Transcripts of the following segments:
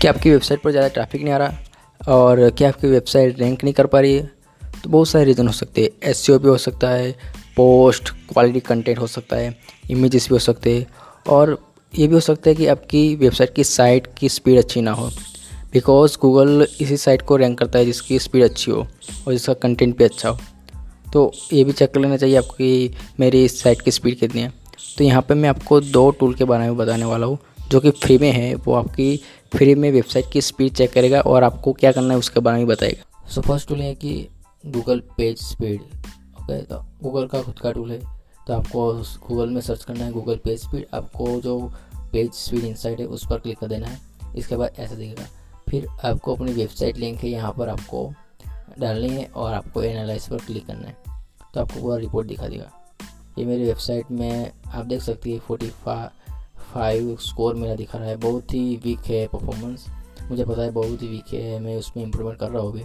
क्या आपकी वेबसाइट पर ज़्यादा ट्रैफ़िक नहीं आ रहा और क्या आपकी वेबसाइट रैंक नहीं कर पा रही है तो बहुत सारे रीज़न हो सकते हैं। एस भी हो सकता है पोस्ट क्वालिटी कंटेंट हो सकता है इमेजेस भी हो सकते हैं और ये भी हो सकता है कि आपकी वेबसाइट की साइट की स्पीड अच्छी ना हो बिकॉज़ गूगल इसी साइट को रैंक करता है जिसकी स्पीड अच्छी हो और जिसका कंटेंट भी अच्छा हो। तो ये भी चेक कर लेना चाहिए आपकी मेरी साइट की स्पीड कितनी है। तो यहाँ पे मैं आपको दो टूल के बारे में बताने वाला हूँ जो कि फ्री में है, वो आपकी फ्री में वेबसाइट की स्पीड चेक करेगा और आपको क्या करना है उसके बारे में बताएगा। सो फ़र्स्ट टूल है कि गूगल पेज स्पीड ओके तो गूगल का खुद का टूल है। तो आपको गूगल में सर्च करना है गूगल पेज स्पीड आपको जो पेज स्पीड इंसाइट है, उस पर क्लिक कर देना है। इसके बाद ऐसा दिखेगा। फिर आपको अपनी वेबसाइट लिंक है, यहाँ पर आपको डालनी है और आपको एनालाइज पर क्लिक करना है। तो आपको पूरा रिपोर्ट दिखा देगा। ये मेरी वेबसाइट में आप देख सकती है फोर्टी फाइव स्कोर मेरा दिखा रहा है। बहुत ही वीक है परफॉर्मेंस मुझे पता है बहुत ही वीक है, मैं उसमें इम्प्रूवमेंट कर रहा हूँ अभी।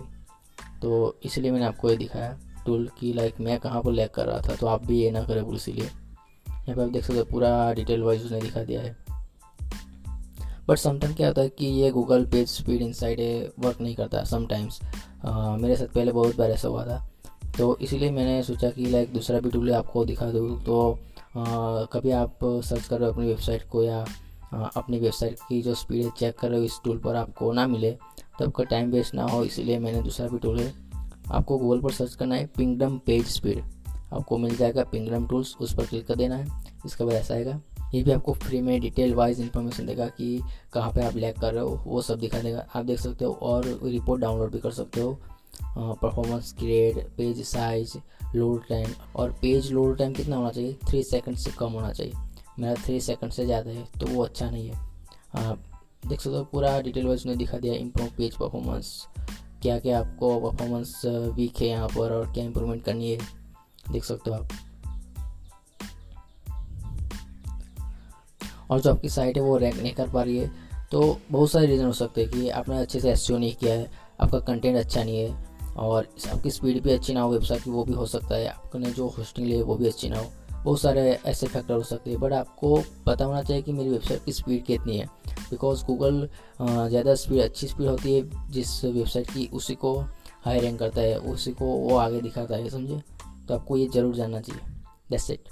तो इसलिए मैंने आपको ये दिखाया। टूल की लाइक मैं कहाँ पर लैक कर रहा था तो आप भी ये ना करें इसीलिए यहाँ पर आप देख सकते हो पूरा डिटेल वाइज उसने दिखा दिया है। बट समटाइम क्या होता है कि ये Google page speed insights work नहीं करता समटाइम्स मेरे साथ पहले बहुत बार ऐसा हुआ था। तो इसीलिए मैंने सोचा कि लाइक दूसरा भी टूल आपको दिखा दूँ। तो कभी आप सर्च कर रहे हो अपनी वेबसाइट को या अपनी वेबसाइट की जो स्पीड है, चेक कर रहे हो इस टूल पर आपको ना मिले तो आपका टाइम वेस्ट ना हो, इसीलिए मैंने दूसरा भी टूल है। आपको गूगल पर सर्च करना है पिंगडम पेज स्पीड आपको मिल जाएगा पिंगडम टूल्स उस पर क्लिक कर देना है, इसके बाद ऐसा आएगा। ये भी आपको फ्री में डिटेल वाइज इन्फॉर्मेशन देगा कि कहाँ पे आप लैक कर रहे हो, वो सब दिखा देगा। आप देख सकते हो और रिपोर्ट डाउनलोड भी कर सकते हो। Performance grade page size load time और पेज लोड टाइम कितना होना चाहिए? थ्री सेकंड से कम होना चाहिए। मेरा थ्री सेकंड से ज़्यादा है तो वो अच्छा नहीं है। आप देख सकते हो, पूरा डिटेल वाइज ने दिखा दिया इम्प्रूव पेज परफॉर्मेंस क्या क्या आपको परफॉर्मेंस वीक है यहाँ पर और क्या इम्प्रूवमेंट करनी है, देख सकते हो आप। और जो आपकी साइट है, वो रैंक नहीं कर पा रही है तो बहुत सारे रीज़न हो सकते हैं कि आपने अच्छे से एस नहीं किया है आपका कंटेंट अच्छा नहीं है और आपकी स्पीड भी अच्छी ना हो वेबसाइट की, वो भी हो सकता है। आपने जो होस्टिंग ली वो भी अच्छी ना हो। बहुत सारे ऐसे फैक्टर हो सकते हैं बट आपको पता होना चाहिए कि मेरी वेबसाइट की स्पीड कितनी है। बिकॉज़ गूगल ज़्यादा स्पीड अच्छी स्पीड होती है, जिस वेबसाइट की उसी को हाई रैंक करता है, उसी को वो आगे दिखाता है, समझे? तो आपको ये ज़रूर जानना चाहिए। That's it